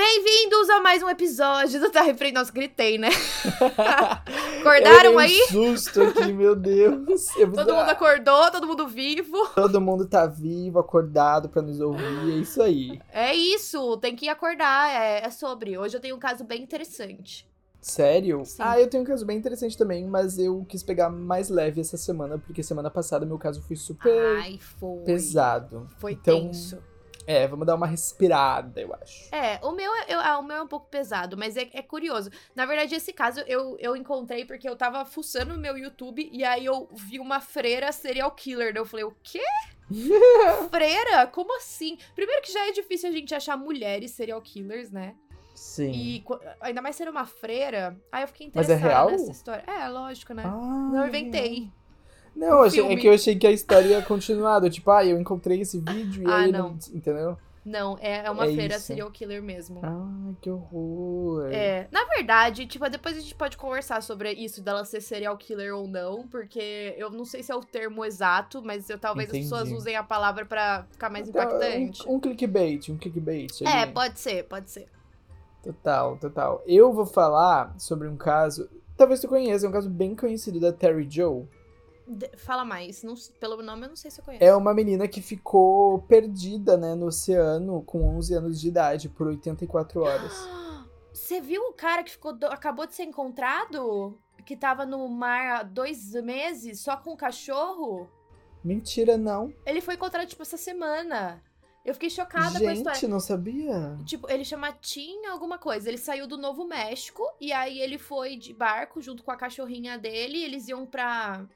Bem-vindos a mais um episódio do Tá Refrei. Nossa, gritei, né? Acordaram eu aí? Um susto aqui, meu Deus. Eu Todo mundo acordou, todo mundo vivo. Todo mundo tá vivo, acordado pra nos ouvir, é isso aí. É isso, tem que acordar, é, é sobre. Hoje eu tenho um caso bem interessante. Sério? Sim. Ah, eu tenho um caso bem interessante também, mas eu quis pegar mais leve essa semana, porque semana passada meu caso foi super Ai, foi. pesado. Foi Então, tenso. É, vamos dar uma respirada, eu acho. É, o meu, é- eu, ah, o meu é um pouco pesado, mas é, é curioso. Na verdade, esse caso eu, eu encontrei porque eu tava fuçando no meu YouTube e aí eu vi uma freira serial killer. Daí eu falei, o quê? freira? Como assim? Primeiro que já é difícil a gente achar mulheres serial killers, né? Sim. E ainda mais ser uma freira. Aí eu fiquei é interessada real? nessa história. É, lógico, né? Ah, Não eu inventei. Não, achei- é que eu achei que a história ia continuar. Tipo, ah, eu encontrei esse vídeo e Ah, aí. não. Entendeu? Não, é, é uma É freira isso. serial killer mesmo. Ai, que horror. É, na verdade, tipo, depois a gente pode conversar sobre isso dela ser serial killer ou não, porque eu não sei se é o termo exato, mas eu talvez Entendi. as pessoas usem a palavra pra ficar mais Então, impactante. Um, um clickbait, um clickbait. É, ali. pode ser, pode ser. Total, total. Eu vou falar sobre um caso. Talvez tu conheça, é um caso bem conhecido da Terry Joe. Fala mais, não pelo nome eu não sei se eu conheço. É uma menina que ficou perdida, né, no oceano com 11 anos de idade por 84 horas. Você viu o cara que ficou acabou de ser encontrado? Que tava no mar há dois meses só com o cachorro? Mentira, não. Ele foi encontrado, tipo, essa semana. Eu fiquei chocada com a história. Gente, não sabia. Tipo, ele chama Tim alguma coisa. Ele saiu do Novo México e aí ele foi de barco junto com a cachorrinha dele. E eles iam pra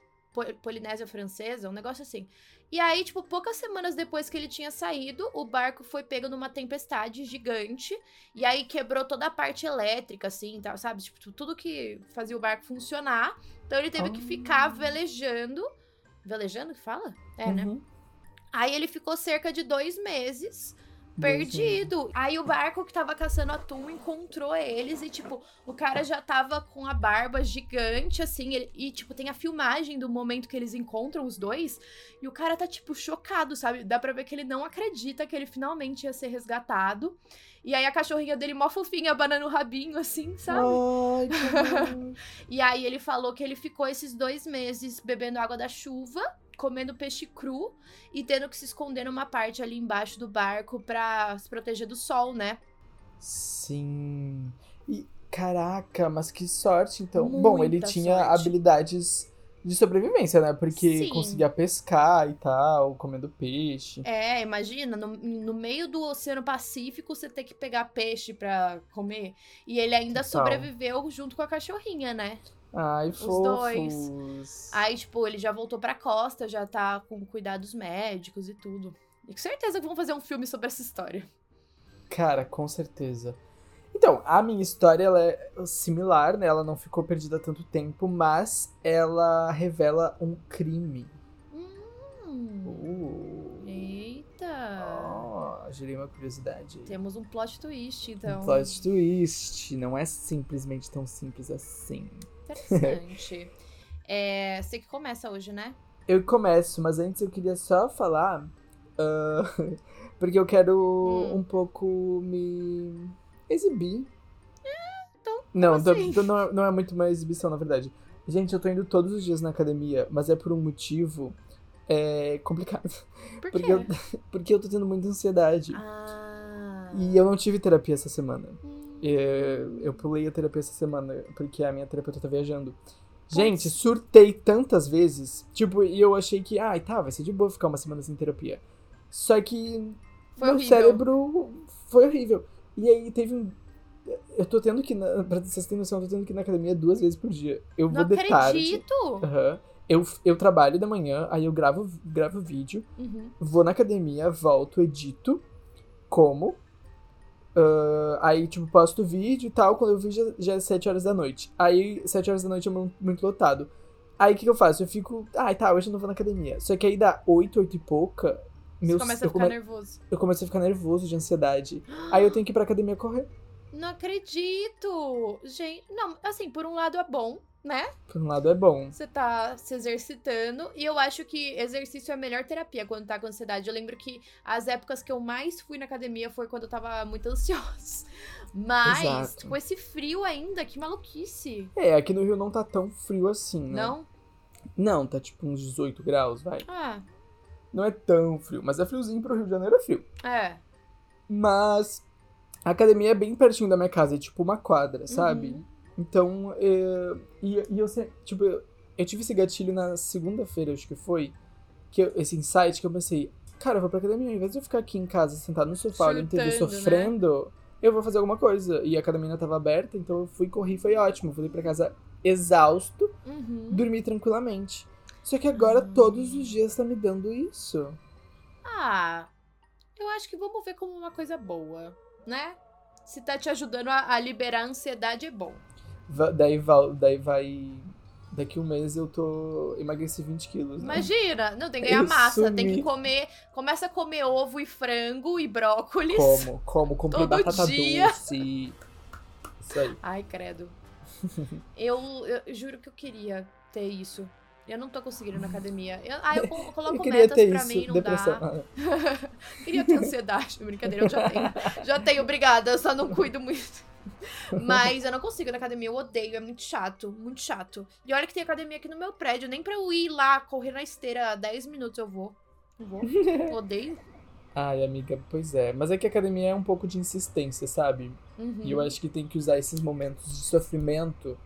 Polinésia Francesa, um negócio assim. E aí, tipo, poucas semanas depois que ele tinha saído, o barco foi pego numa tempestade gigante. E aí quebrou toda a parte elétrica, assim, tal, sabe? Tipo, tudo que fazia o barco funcionar. Então ele teve que Ah. ficar velejando. Velejando que fala? É, né? Uhum. Aí ele ficou cerca de dois meses perdido. Aí o barco que tava caçando atum encontrou eles e, tipo, o cara já tava com a barba gigante, assim, ele- e, tipo, tem a filmagem do momento que eles encontram os dois, e o cara tá, tipo, chocado, sabe? Dá pra ver que ele não acredita que ele finalmente ia ser resgatado. E aí a cachorrinha dele, mó fofinha, abanando o rabinho, assim, sabe? Ai, que. E aí ele falou que ele ficou esses dois meses bebendo água da chuva, comendo peixe cru e tendo que se esconder numa parte ali embaixo do barco pra se proteger do sol, né? Sim. E caraca, mas que sorte então. Bom, ele Muita tinha sorte. habilidades de sobrevivência, né? Porque Sim. conseguia pescar e tal, comendo peixe. É, imagina, no, no meio do Oceano Pacífico você ter que pegar peixe pra comer. E ele ainda Total. sobreviveu junto com a cachorrinha, né? Ai, fofos. dois. Aí, tipo, ele já voltou pra costa, já tá com cuidados médicos e tudo. E com certeza que vão fazer um filme sobre essa história. Cara, com certeza. Então, a minha história ela é similar, né? Ela não ficou perdida há tanto tempo, mas ela revela um crime. Hum. Uh. Eita! Oh, gerei uma curiosidade. Temos um plot twist, então. Um plot twist. Não é simplesmente tão simples assim. Interessante. é, você que começa hoje, né? Eu começo, mas antes eu queria só falar. ah, porque eu quero Hum. um pouco me exibir. então, Não, assim? tô- não, é- não é muito uma exibição, na verdade. Gente, eu tô indo todos os dias na academia, mas é por um motivo é, complicado. Por quê? Porque eu, porque eu tô tendo muita ansiedade. Ah. E eu não tive terapia essa semana. Hum, É, eu pulei a terapia essa semana, porque a minha terapeuta tá viajando. Gente, surtei tantas vezes. Tipo, e eu achei que, ai, tá, vai ser de boa ficar uma semana sem terapia. Só que Foi meu horrível. cérebro foi horrível. E aí teve um. Eu tô tendo que. Na, pra vocês terem noção, eu tô tendo que ir na academia duas vezes por dia. Eu Não vou de tarde. acredito! Aham. Eu, eu trabalho de manhã, aí eu gravo, gravo vídeo, Uhum. vou na academia, volto, edito, como. Ah, aí, tipo, posto o vídeo e tal. Quando eu vi, já, já é 7 horas da noite. Aí, 7 horas da noite é mu- muito lotado. Aí, o que, que eu faço? Eu fico. Ai, tá, hoje eu não vou na academia. Só que aí dá 8, 8 e pouca. Você meus- começa a ficar come- nervoso. eu comecei a ficar nervoso de ansiedade. Aí eu tenho que ir pra academia correr. Não acredito! Gente, não, assim, por um lado é bom, né? Por um lado é bom. Você tá se exercitando. E eu acho que exercício é a melhor terapia quando tá com ansiedade. Eu lembro que as épocas que eu mais fui na academia foi quando eu tava muito ansiosa. Mas, Exato. com esse frio ainda, que maluquice. É, aqui no Rio não tá tão frio assim, né? Não? Não, tá tipo uns 18 graus, vai. Ah, Não é tão frio, mas é friozinho pro Rio de Janeiro, é frio. é. Mas a academia é bem pertinho da minha casa, é tipo uma quadra, sabe? Uhum. Então, é, e, e eu sempre, tipo, eu, eu tive esse gatilho na segunda-feira, acho que foi, que eu- esse insight que eu pensei, cara, eu vou pra academia, ao invés de eu ficar aqui em casa sentado no sofá olhando TV né? sofrendo, eu vou fazer alguma coisa. E a academia tava aberta, então eu fui, corri, foi ótimo. Voltei pra casa exausto, Uhum. dormi tranquilamente. Só que agora Ah. todos os dias tá me dando isso. Ah, eu acho que vamos ver como uma coisa boa, né? Se tá te ajudando a, a liberar a ansiedade, é bom. Daí, val- daí vai. Daqui um mês eu tô. emagreci 20 quilos. Né? Imagina, não, tem que ganhar Eu massa, tem que comer. Começa a comer ovo e frango e brócolis. Como, como, comprei Todo batata dia. doce. Isso aí. Ai, credo. eu, eu juro que eu queria ter isso. Eu não tô conseguindo na academia. Eu, ah, eu co- coloco Eu metas pra isso, mim, não depressão. dá. Ah, Queria ter ansiedade. Brincadeira, eu já tenho. Já tenho, obrigada. Eu só não cuido muito. Mas eu não consigo na academia, eu odeio, é muito chato, muito chato. E olha que tem academia aqui no meu prédio, nem pra eu ir lá correr na esteira 10 minutos eu vou. Não vou. Odeio. Ai, amiga, pois é. Mas é que a academia é um pouco de insistência, sabe? Uhum. E eu acho que tem que usar esses momentos de sofrimento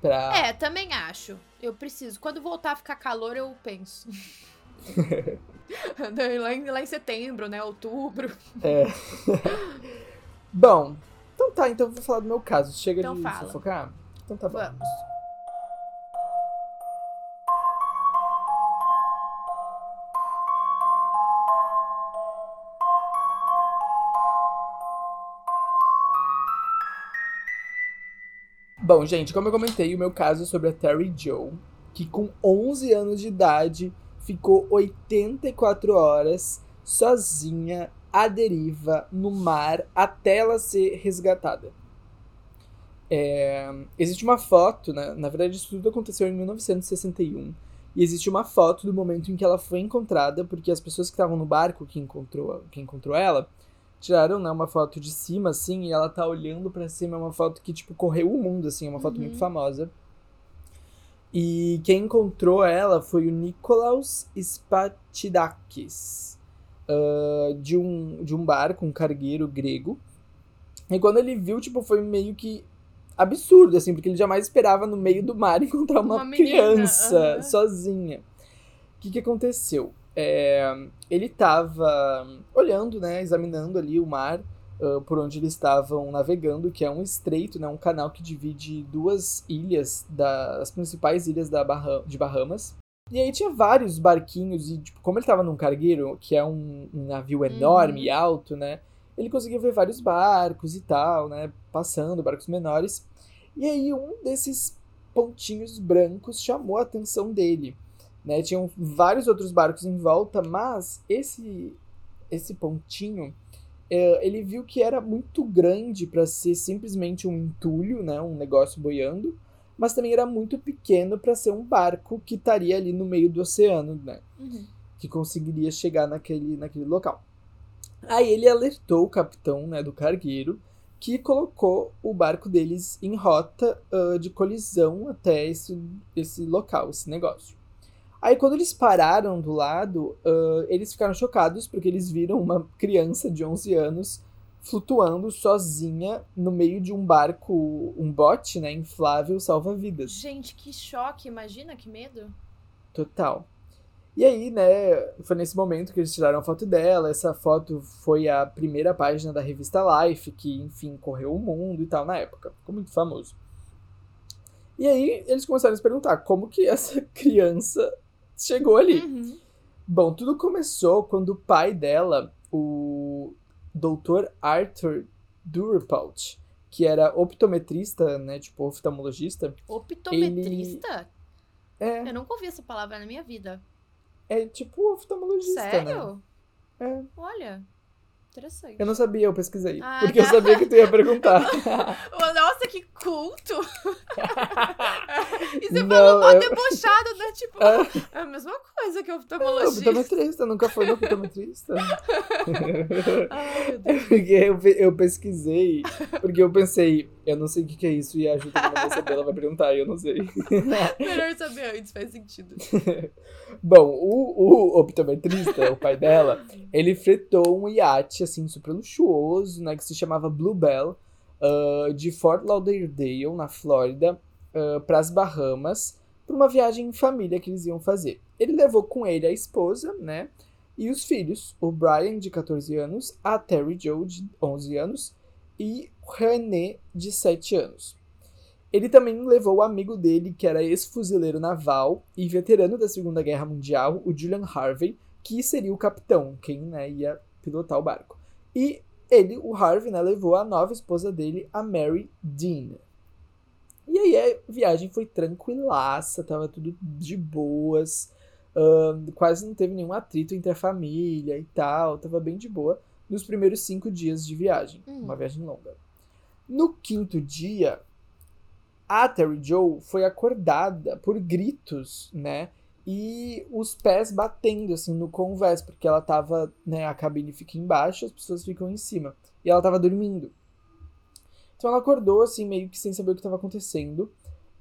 pra. É, também acho. Eu preciso. Quando voltar a ficar calor, eu penso. lá, em, lá em setembro, né? Outubro. É. Bom, então tá, então eu vou falar do meu caso. Chega Então de fala. fofocar? Então tá bom. Vamos. Bom, gente, como eu comentei, o meu caso é sobre a Terry Joe, que com 11 anos de idade ficou 84 horas sozinha à deriva no mar até ela ser resgatada. É, existe uma foto, né? na verdade isso tudo aconteceu em 1961, e existe uma foto do momento em que ela foi encontrada, porque as pessoas que estavam no barco que encontrou, que encontrou ela tiraram né, uma foto de cima, assim, e ela tá olhando pra cima, é uma foto que, tipo, correu o mundo, assim, é uma foto Uhum. muito famosa. E quem encontrou ela foi o Nikolaus Spatidakis, ah, de, um, de um barco, um cargueiro grego. E quando ele viu, tipo, foi meio que absurdo, assim, porque ele jamais esperava no meio do mar encontrar uma, Uma criança aham. sozinha. O que, que aconteceu? É, ele tava olhando, né, examinando ali o mar ah, por onde eles estavam navegando, que é um estreito, né, um canal que divide duas ilhas, da, as principais ilhas da de Bahamas. E aí tinha vários barquinhos, e tipo, como ele tava num cargueiro, que é um, um navio enorme Uhum. e alto, né, ele conseguia ver vários barcos e tal, né, passando, barcos menores. E aí um desses pontinhos brancos chamou a atenção dele. Né? Tinham vários outros barcos em volta, mas esse esse pontinho, é, ele viu que era muito grande para ser simplesmente um entulho, né? um negócio boiando, mas também era muito pequeno para ser um barco que estaria ali no meio do oceano, né? Uhum. que conseguiria chegar naquele, naquele local. Aí ele alertou o capitão né, do cargueiro que colocou o barco deles em rota ah, de colisão até esse, esse local, esse negócio. Aí quando eles pararam do lado, ah, eles ficaram chocados porque eles viram uma criança de 11 anos flutuando sozinha no meio de um barco, um bote, né, inflável salva-vidas. Gente, que choque. Imagina que medo. Total. E aí, né, foi nesse momento que eles tiraram a foto dela. Essa foto foi a primeira página da revista Life, que, enfim, correu o mundo e tal na época. Ficou muito famoso. E aí, eles começaram a se perguntar como que essa criança chegou ali. Uhum. Bom, tudo começou quando o pai dela, o Dr. Arthur Durpalt, que era optometrista, né, tipo oftalmologista, Optometrista? é, Eu nunca ouvi essa palavra na minha vida. é tipo oftalmologista, né? Sério? É. Olha. Interessante. Eu não sabia, eu pesquisei. Ah, porque eu tá. sabia que tu ia perguntar. Nossa, que culto! e você Não, falou mó eu- debochado, né? Tipo, Ah. é a mesma coisa que Não, oftalmologista. optometrista, nunca foi optometrista. Ai, meu Deus. porque eu, eu pesquisei, porque eu pensei, eu não sei o que, que é isso, e a Ju também não vai saber, ela vai perguntar, e eu não sei. Melhor saber antes, faz sentido. Bom, o, o optometrista, o pai dela, ele fretou um iate, assim, super luxuoso, né, que se chamava Bluebell, ah, de Fort Lauderdale, na Flórida, para as Bahamas, para uma viagem em família que eles iam fazer. Ele levou com ele a esposa, né, e os filhos, o Brian, de 14 anos, a Terry Joe, de 11 anos, e René, de 7 anos. Ele também levou o amigo dele, que era ex-fuzileiro naval e veterano da Segunda Guerra Mundial, o Julian Harvey, que seria o capitão, quem né, ia pilotar o barco. E ele, o Harvey, né, levou a nova esposa dele, a Mary Dean. E aí a viagem foi tranquilaça, tava tudo de boas, ahn, quase não teve nenhum atrito entre a família e tal, tava bem de boa nos primeiros cinco dias de viagem, Hum. uma viagem longa. No quinto dia, a Terry Joe foi acordada por gritos, né? E os pés batendo, assim, no convés, porque ela tava, né? A cabine fica embaixo, as pessoas ficam em cima. E ela tava dormindo. Então ela acordou, assim, meio que sem saber o que estava acontecendo.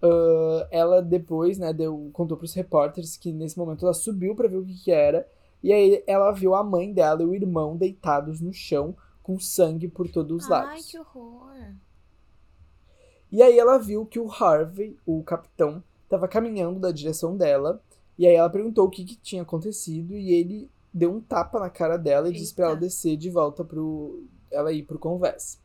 Ah, ela depois, né, deu, contou pros repórteres que nesse momento ela subiu pra ver o que, que era. E aí ela viu a mãe dela e o irmão deitados no chão, com sangue por todos os Ai, lados. que horror. E aí ela viu que o Harvey, o capitão, estava caminhando da direção dela. E aí ela perguntou o que, que tinha acontecido e ele deu um tapa na cara dela e disse pra ela Eita. descer de volta pro. ela ir pro convés.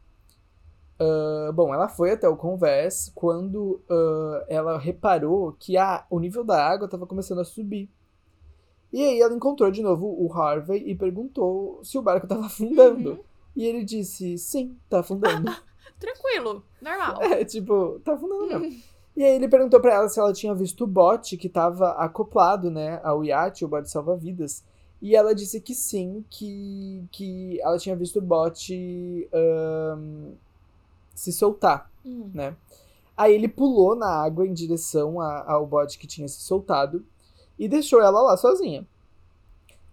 Ah, bom, ela foi até o convés quando ah, ela reparou que a, o nível da água estava começando a subir. E aí ela encontrou de novo o Harvey e perguntou se o barco estava afundando. Uhum. E ele disse: sim, tá afundando. Tranquilo, normal. É, tipo, tá afundando mesmo. E aí ele perguntou pra ela se ela tinha visto o bote que tava acoplado, né, ao iate, o bote salva-vidas. E ela disse que sim, que, que ela tinha visto o bote ahn, se soltar, Hum. né? Aí ele pulou na água em direção a- ao bote que tinha se soltado e deixou ela lá sozinha.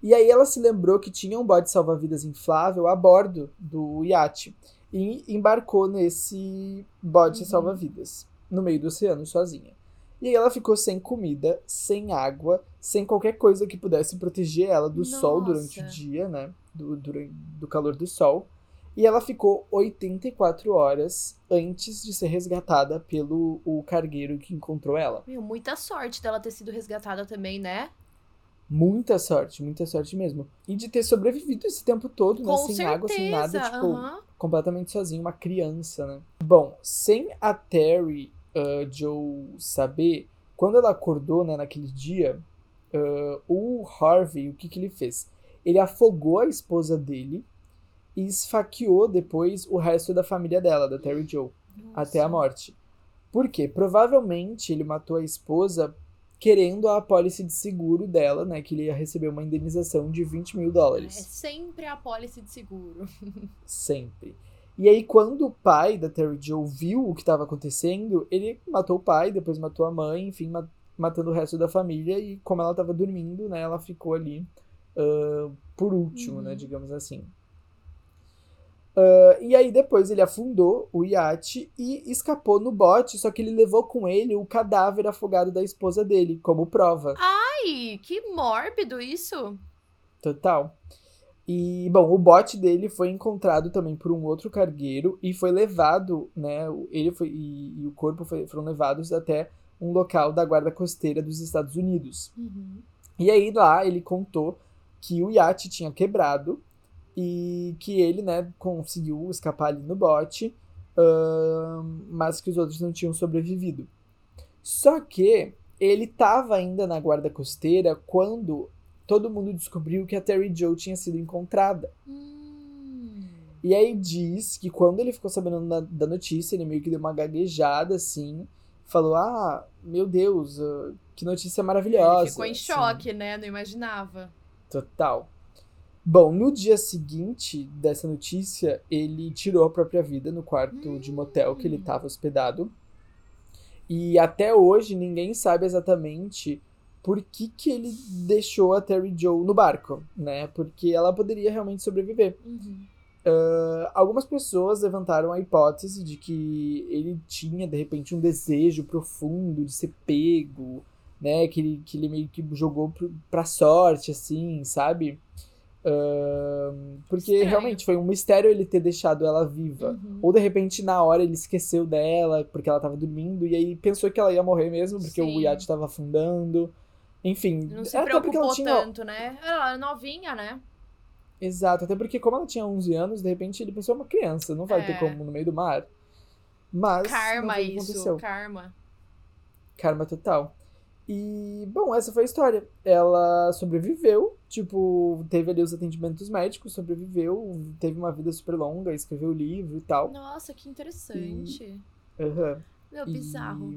E aí ela se lembrou que tinha um bote salva-vidas inflável a bordo do iate e embarcou nesse bote Uhum. salva-vidas no meio do oceano sozinha. E aí ela ficou sem comida, sem água, sem qualquer coisa que pudesse proteger ela do sol durante o Nossa. dia, né? Do, durante, do calor do sol. E ela ficou 84 horas antes de ser resgatada pelo o cargueiro que encontrou ela. Meu, muita sorte dela ter sido resgatada também, né? Muita sorte, muita sorte mesmo. E de ter sobrevivido esse tempo todo, né? Com sem certeza. água, sem nada, tipo, completamente sozinha, uma criança, né? Bom, sem a Terry ah, Joe saber, quando ela acordou, né, naquele dia, ah, o Harvey, o que que ele fez? Ele afogou a esposa dele e esfaqueou depois o resto da família dela, da Terry Joe, até a Nossa. morte. Por quê? Provavelmente ele matou a esposa querendo a apólice de seguro dela, né, que ele ia receber uma indenização de 20 mil É dólares. sempre a apólice de seguro. Sempre. E aí, quando o pai da Terry Joe viu o que estava acontecendo, ele matou o pai, depois matou a mãe, enfim, ma- matando o resto da família. E como ela estava dormindo, né, ela ficou ali ah, por último, né, Uhum. digamos assim. Ah, e aí, depois ele afundou o iate e escapou no bote, só que ele levou com ele o cadáver afogado da esposa dele, como prova. Ai, que mórbido isso. Total. E, bom, o bote dele foi encontrado também por um outro cargueiro e foi levado, né? Ele foi, e, e o corpo foi- foram levados até um local da guarda costeira dos Estados Unidos. Uhum. E aí lá ele contou que o iate tinha quebrado e que ele, né, conseguiu escapar ali no bote, ahn, mas que os outros não tinham sobrevivido. Só que ele estava ainda na guarda costeira quando todo mundo descobriu que a Terry Joe tinha sido encontrada. Hum. E aí diz que quando ele ficou sabendo da, da notícia, ele meio que deu uma gaguejada assim, falou: Ah, meu Deus, ah, que notícia maravilhosa. Ele ficou em assim. choque, né? Não imaginava. Total. Bom, no dia seguinte dessa notícia, ele tirou a própria vida no quarto de motel que ele estava hospedado. E até hoje ninguém sabe exatamente por que, que ele deixou a Terry Joe no barco, né? Porque ela poderia realmente sobreviver. Uhum. Uh, algumas pessoas levantaram a hipótese de que ele tinha, de repente, um desejo profundo de ser pego, né? Que ele, que ele meio que jogou pra sorte, assim, sabe? Uh, porque Estranho. realmente foi um mistério ele ter deixado ela viva. Uhum. Ou de repente, na hora, ele esqueceu dela porque ela tava dormindo e aí pensou que ela ia morrer mesmo porque Sim. o iate tava afundando. Enfim, Não se até porque ela tinha. tanto, né? Ela era novinha, né? Exato, até porque como ela tinha 11 anos, de repente ele pensou "É uma criança, não vai É. ter como no meio do mar. Mas Karma isso, aconteceu. karma. Karma total. E, bom, essa foi a história. Ela sobreviveu, tipo, teve ali os atendimentos médicos, sobreviveu, teve uma vida super longa, escreveu livro e tal. Nossa, que interessante. Aham. Meu, E- bizarro.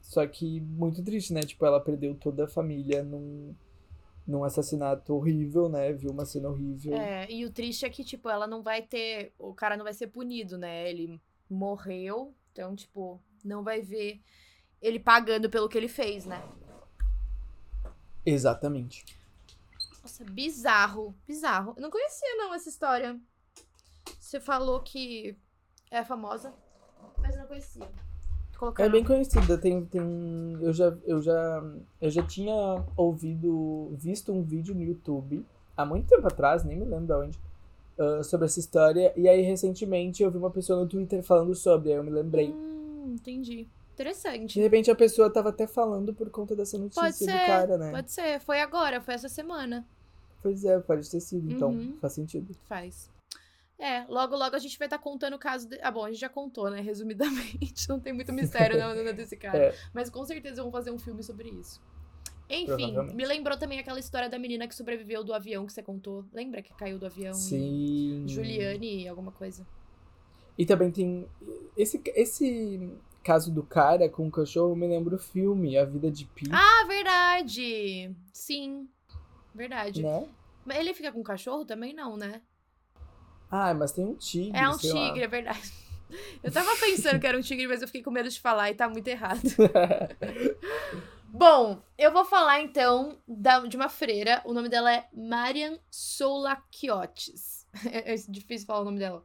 Só que muito triste, né? Tipo, ela perdeu toda a família num, num assassinato horrível, né? Viu uma cena horrível. É, e o triste é que, tipo, ela não vai ter. O cara não vai ser punido, né? Ele morreu, então, tipo, não vai ver ele pagando pelo que ele fez, né? Exatamente. Nossa, bizarro, bizarro. Eu não conhecia, não, essa história. Você falou que é famosa, mas eu não conhecia. Colocando. É bem conhecida, tem, tem eu já eu já eu já tinha ouvido, visto um vídeo no YouTube há muito tempo atrás, nem me lembro aonde, ah, sobre essa história e aí recentemente eu vi uma pessoa no Twitter falando sobre, aí eu me lembrei. Hum, entendi. De Interessante. repente a pessoa tava até falando por conta dessa notícia Pode do ser, cara, né? Pode ser, foi agora, foi essa semana. Pois é, pode ter sido, então Uhum. faz sentido. Faz. É, logo, logo a gente vai estar contando o caso. De... Ah, bom, a gente já contou, né? Resumidamente. Não tem muito mistério na vida desse cara. É. Mas com certeza vão fazer um filme sobre isso. Enfim, me lembrou também aquela história da menina que sobreviveu do avião que você contou. Lembra que caiu do avião? Sim. E... Juliane, alguma coisa. E também tem esse esse caso do cara com o cachorro me lembra o filme A Vida de Pi, Ah, verdade! Sim, verdade. né? Mas ele fica com cachorro também não, né? Ah, mas tem um tigre, É um sei lá. tigre, é verdade. Eu tava pensando que era um tigre, mas eu fiquei com medo de falar e tá muito errado. Bom, eu vou falar então da- de uma freira. O nome dela é Marian Soulakiotis. É, é difícil falar o nome dela.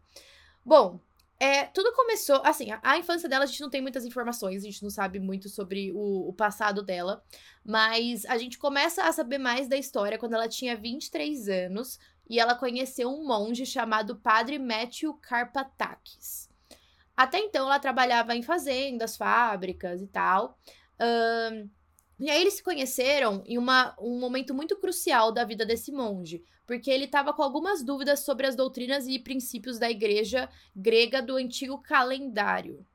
Bom, é, tudo começou. Assim, a, a infância dela a gente não tem muitas informações, a gente não sabe muito sobre o, o passado dela. Mas a gente começa a saber mais da história quando ela tinha 23 anos e ela conheceu um monge chamado Padre Matthew Karpatakis. Até então ela trabalhava em fazendas, fábricas e tal. Ahn, e aí eles se conheceram em uma, um momento muito crucial da vida desse monge, porque ele estava com algumas dúvidas sobre as doutrinas e princípios da igreja grega do antigo calendário,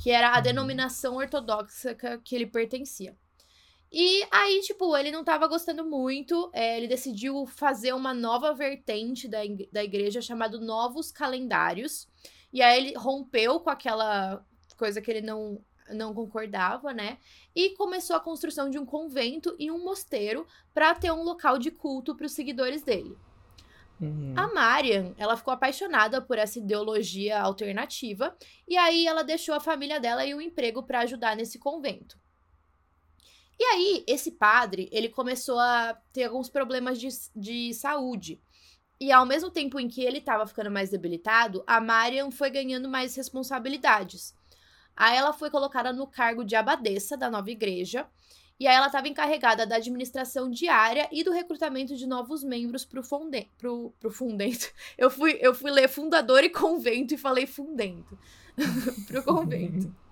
que era a Uhum. denominação ortodoxa que- ele pertencia. E aí, tipo, ele não tava gostando muito, é, ele decidiu fazer uma nova vertente da, da igreja chamado Novos Calendários. E aí ele rompeu com aquela coisa que ele não, não concordava, né? E começou a construção de um convento e um mosteiro para ter um local de culto para os seguidores dele. Uhum. A Marian, ela ficou apaixonada por essa ideologia alternativa e aí ela deixou a família dela e o emprego para ajudar nesse convento. E aí, esse padre, ele começou a ter alguns problemas de, de saúde. E ao mesmo tempo em que ele estava ficando mais debilitado, a Marian foi ganhando mais responsabilidades. Aí ela foi colocada no cargo de abadesa da nova igreja. E aí ela estava encarregada da administração diária e do recrutamento de novos membros pro, funde, pro, pro fundento. Eu fui, eu fui ler fundador e convento e falei fundento. pro convento.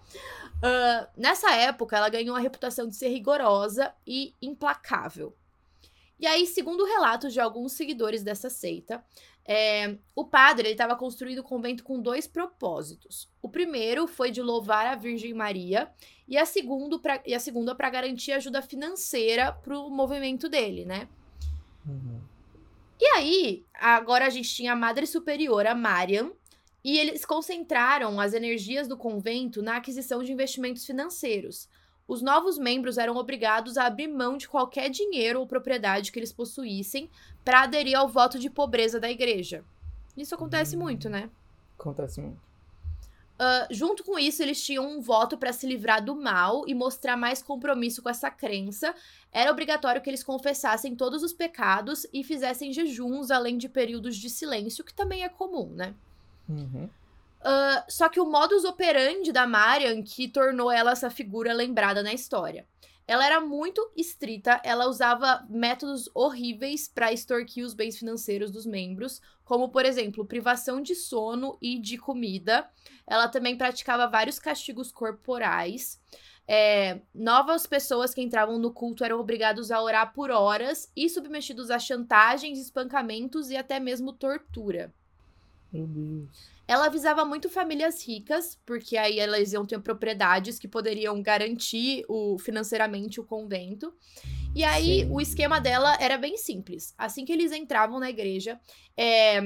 Ah, nessa época, ela ganhou a reputação de ser rigorosa e implacável. E aí, segundo relatos de alguns seguidores dessa seita, é, o padre estava construindo o convento com dois propósitos. O primeiro foi de louvar a Virgem Maria e a, segundo pra, e a segunda para garantir ajuda financeira para o movimento dele, né? Uhum. E aí, agora a gente tinha a Madre Superiora, Mariam, e eles concentraram as energias do convento na aquisição de investimentos financeiros. Os novos membros eram obrigados a abrir mão de qualquer dinheiro ou propriedade que eles possuíssem para aderir ao voto de pobreza da igreja. Isso acontece hum. muito, né? Acontece muito. Uh, junto com isso, eles tinham um voto para se livrar do mal e mostrar mais compromisso com essa crença. Era obrigatório que eles confessassem todos os pecados e fizessem jejuns, além de períodos de silêncio, que também é comum, né? Uhum. Uh, só que o modus operandi da Marian que tornou ela essa figura lembrada na história. Ela era muito estrita, ela usava métodos horríveis para extorquir os bens financeiros dos membros, como, por exemplo, privação de sono e de comida. Ela também praticava vários castigos corporais. É, novas pessoas que entravam no culto eram obrigados a orar por horas e submetidos a chantagens, espancamentos e até mesmo tortura. Meu Deus. Ela avisava muito famílias ricas, porque aí elas iam ter propriedades que poderiam garantir o, financeiramente o convento. E aí Sim. o esquema dela era bem simples. Assim que eles entravam na igreja, é,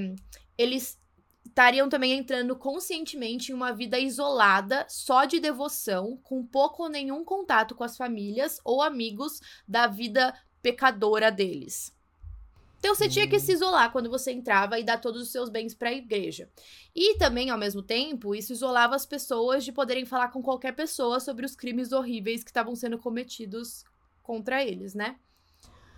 eles estariam também entrando conscientemente em uma vida isolada, só de devoção, com pouco ou nenhum contato com as famílias ou amigos da vida pecadora deles. Então você tinha que se isolar quando você entrava e dar todos os seus bens para a igreja. E também, ao mesmo tempo, isso isolava as pessoas de poderem falar com qualquer pessoa sobre os crimes horríveis que estavam sendo cometidos contra eles, né?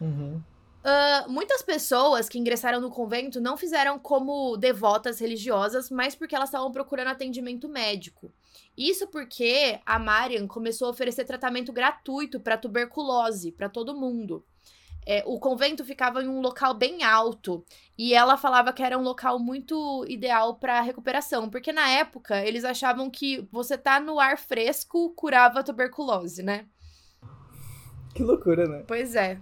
Uhum. Uh, muitas pessoas que ingressaram no convento não fizeram como devotas religiosas, mas porque elas estavam procurando atendimento médico. Isso porque a Marian começou a oferecer tratamento gratuito para tuberculose para todo mundo. É, o convento ficava em um local bem alto e ela falava que era um local muito ideal para recuperação, porque na época eles achavam que você tá no ar fresco curava tuberculose, né? Que loucura, né? Pois é.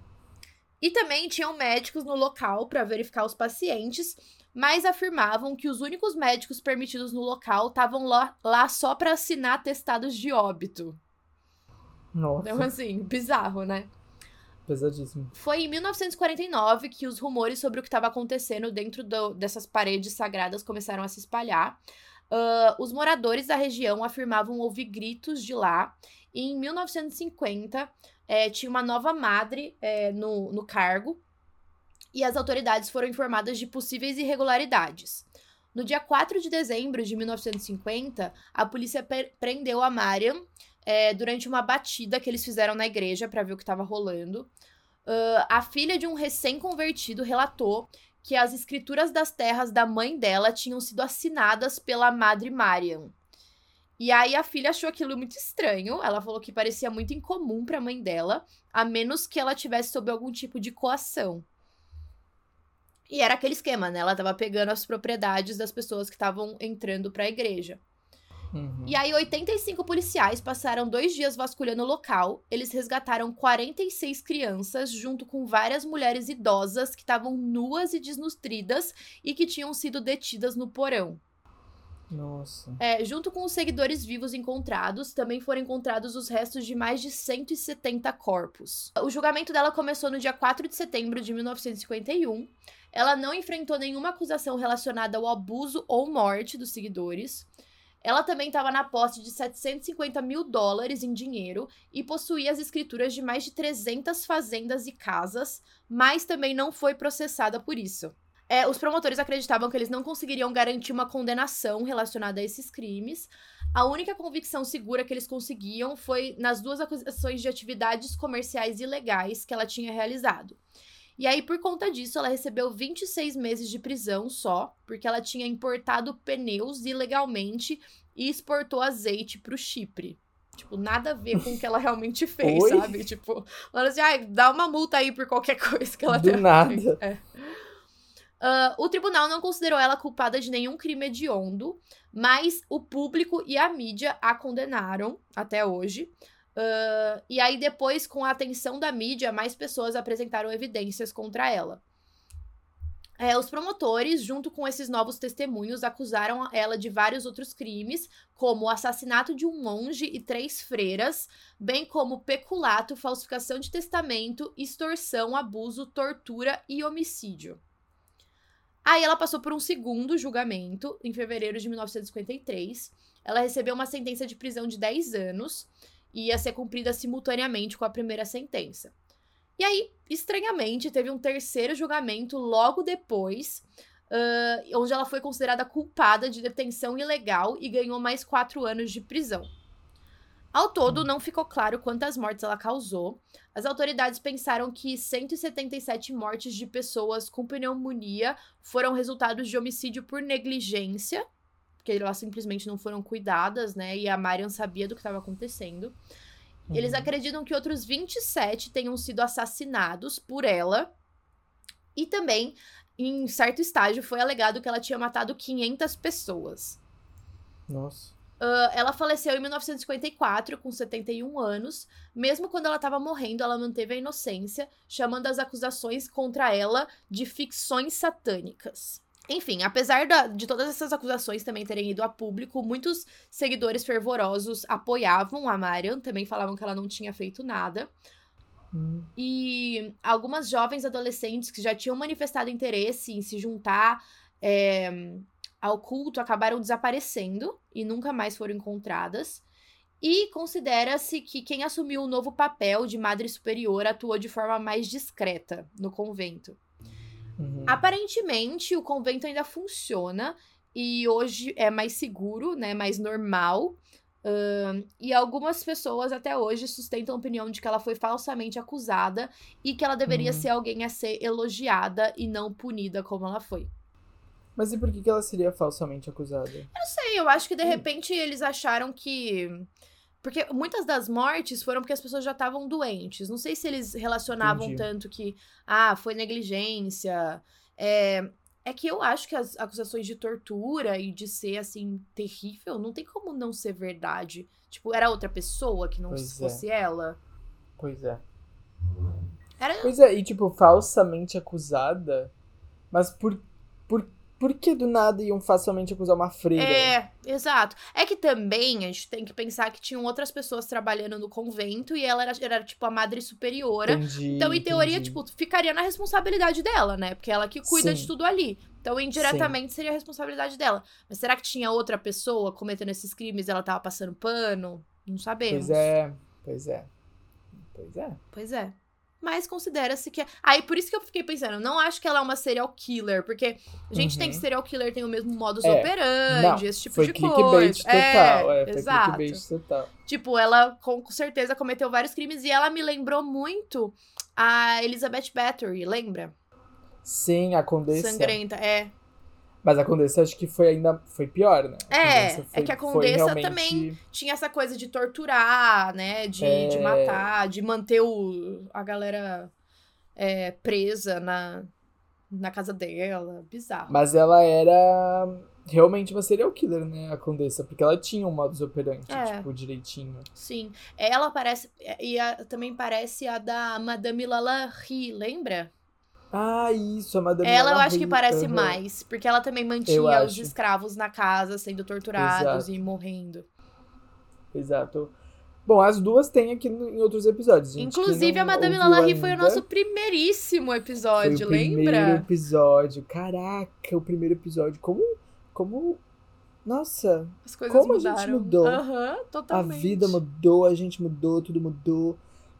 E também tinham médicos no local para verificar os pacientes, mas afirmavam que os únicos médicos permitidos no local estavam lá, lá só para assinar atestados de óbito. Nossa. Então, assim, bizarro, né? Pesadíssimo. Foi em 1949 que os rumores sobre o que estava acontecendo dentro do, dessas paredes sagradas começaram a se espalhar. Uh, os moradores da região afirmavam ouvir gritos de lá. E em 1950, é, tinha uma nova madre é, no, no cargo. E as autoridades foram informadas de possíveis irregularidades. No dia 4 de dezembro de 1950, a polícia prendeu a Mariam é, durante uma batida que eles fizeram na igreja para ver o que estava rolando. Uh, a filha de um recém-convertido relatou que as escrituras das terras da mãe dela tinham sido assinadas pela Madre Mariam. E aí a filha achou aquilo muito estranho. Ela falou que parecia muito incomum para a mãe dela, a menos que ela tivesse sob algum tipo de coação. E era aquele esquema, né? Ela tava pegando as propriedades das pessoas que estavam entrando para a igreja. Uhum. E aí, 85 policiais passaram dois dias vasculhando o local. Eles resgataram 46 crianças, junto com várias mulheres idosas que estavam nuas e desnutridas e que tinham sido detidas no porão. Nossa. É, junto com os seguidores vivos encontrados, também foram encontrados os restos de mais de 170 corpos. O julgamento dela começou no dia 4 de setembro de 1951. Ela não enfrentou nenhuma acusação relacionada ao abuso ou morte dos seguidores. Ela também estava na posse de 750 mil dólares em dinheiro e possuía as escrituras de mais de 300 fazendas e casas, mas também não foi processada por isso. É, os promotores acreditavam que eles não conseguiriam garantir uma condenação relacionada a esses crimes. A única convicção segura que eles conseguiam foi nas duas acusações de atividades comerciais ilegais que ela tinha realizado. E aí, por conta disso, ela recebeu 26 meses de prisão só, porque ela tinha importado pneus ilegalmente e exportou azeite pro Chipre. Tipo, nada a ver com o que ela realmente fez, Oi? sabe? Tipo, falando assim, ah, dá uma multa aí por qualquer coisa que ela Do tenha nada. feito. É. Uh, o tribunal não considerou ela culpada de nenhum crime hediondo, mas o público e a mídia a condenaram até hoje. Uh, e aí, depois, com a atenção da mídia, mais pessoas apresentaram evidências contra ela. É, os promotores, junto com esses novos testemunhos, acusaram ela de vários outros crimes, como o assassinato de um monge e três freiras, bem como peculato, falsificação de testamento, extorsão, abuso, tortura e homicídio. Aí ela passou por um segundo julgamento, em fevereiro de 1953. Ela recebeu uma sentença de prisão de 10 anos e ia ser cumprida simultaneamente com a primeira sentença. E aí, estranhamente, teve um terceiro julgamento logo depois, uh, onde ela foi considerada culpada de detenção ilegal e ganhou mais quatro anos de prisão. Ao todo, não ficou claro quantas mortes ela causou. As autoridades pensaram que 177 mortes de pessoas com pneumonia foram resultados de homicídio por negligência, porque elas simplesmente não foram cuidadas, né? E a Marion sabia do que estava acontecendo. Uhum. Eles acreditam que outros 27 tenham sido assassinados por ela. E também, em certo estágio, foi alegado que ela tinha matado 500 pessoas. Nossa. Uh, ela faleceu em 1954, com 71 anos. Mesmo quando ela estava morrendo, ela manteve a inocência, chamando as acusações contra ela de ficções satânicas. Enfim, apesar da, de todas essas acusações também terem ido a público, muitos seguidores fervorosos apoiavam a Marian, também falavam que ela não tinha feito nada. Hum. E algumas jovens adolescentes que já tinham manifestado interesse em se juntar é, ao culto acabaram desaparecendo e nunca mais foram encontradas. E considera-se que quem assumiu o novo papel de Madre Superior atuou de forma mais discreta no convento. Uhum. Aparentemente, o convento ainda funciona e hoje é mais seguro, né, mais normal. Uh, e algumas pessoas até hoje sustentam a opinião de que ela foi falsamente acusada e que ela deveria uhum. ser alguém a ser elogiada e não punida como ela foi. Mas e por que, que ela seria falsamente acusada? Eu não sei, eu acho que de repente eles acharam que. Porque muitas das mortes foram porque as pessoas já estavam doentes. Não sei se eles relacionavam Entendi. tanto que, ah, foi negligência. É, é que eu acho que as acusações de tortura e de ser, assim, terrível, não tem como não ser verdade. Tipo, era outra pessoa que não Pois fosse ela. Pois é. Era. Pois é, e tipo, falsamente acusada. Mas por, por por que do nada iam facilmente acusar uma freira? É, exato. É que também a gente tem que pensar que tinham outras pessoas trabalhando no convento e ela era, era tipo, a madre superiora. Entendi, então, em teoria, entendi. tipo, ficaria na responsabilidade dela, né? Porque ela que cuida Sim. de tudo ali. Então, indiretamente, seria a responsabilidade dela. Mas será que tinha outra pessoa cometendo esses crimes e ela tava passando pano? Não sabemos. Pois é, pois é. Pois é. Pois é. Mas considera-se que. é- Aí, por isso que eu fiquei pensando, não acho que ela é uma serial killer, porque a gente tem Uhum. que serial killer tem o mesmo modus É. operandi, Não, esse tipo foi de coisa. total. É, foi exato. total. Tipo, ela com certeza cometeu vários crimes e ela me lembrou muito a Elizabeth Bathory, lembra? Sim, a Condessa. Sangrenta, é. Mas a Condessa acho que foi ainda. Foi pior, né? A É, Condessa é que a foi Condessa realmente- também tinha essa coisa de torturar, né? De, É. de matar, de manter o, a galera é, presa na, na casa dela. Bizarro. Mas ela era realmente uma serial killer, né? A Condessa. Porque ela tinha um modus operandi, É. tipo, direitinho. Sim. Ela parece. E a- também parece a da Madame Lalaurie, lembra? Ah, isso, a Madame Ela eu acho Lalaurie, que parece mais, porque ela também mantinha os escravos na casa, sendo torturados Exato. e morrendo. Exato. Bom, as duas tem aqui no- em outros episódios. gente. Inclusive, a Madame Lalaurie foi o nosso primeiríssimo foi episódio, o primeiro lembra? episódio. Caraca, o primeiro episódio. Como. Como. Nossa, As coisas Como a gente mudaram. mudou. Aham, a totalmente. vida mudou, a gente mudou, tudo mudou.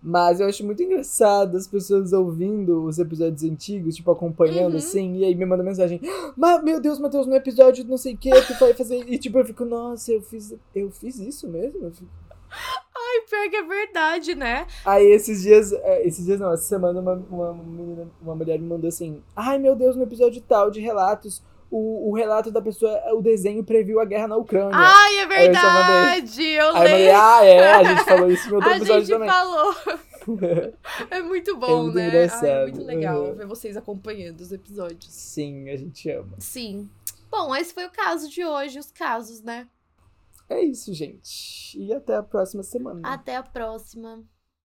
Mas eu acho muito engraçado as pessoas ouvindo os episódios antigos, tipo, acompanhando Uhum. assim, e aí me mandam mensagem. Mas, meu Deus, Matheus, no episódio não sei o que, tu vai fazer. E tipo, eu fico, nossa, eu fiz. Eu fiz isso mesmo? Fico- Ai, pior que é verdade, né? Aí esses dias, é, esses dias não, essa semana uma, uma, menina, uma mulher me mandou assim, ai meu Deus, no episódio tal de relatos, o, o relato da pessoa, o desenho previu a guerra na Ucrânia. Ai, é Aí eu verdade! Eu Aí eu lembro. ah, é, a gente falou isso no outro A episódio gente também. falou. É muito bom, muito né? Ai, é muito legal Uhum. ver vocês acompanhando os episódios. Sim, a gente ama. Sim. Bom, esse foi o caso de hoje, os casos, né? É isso, gente. E até a próxima semana. Até a próxima.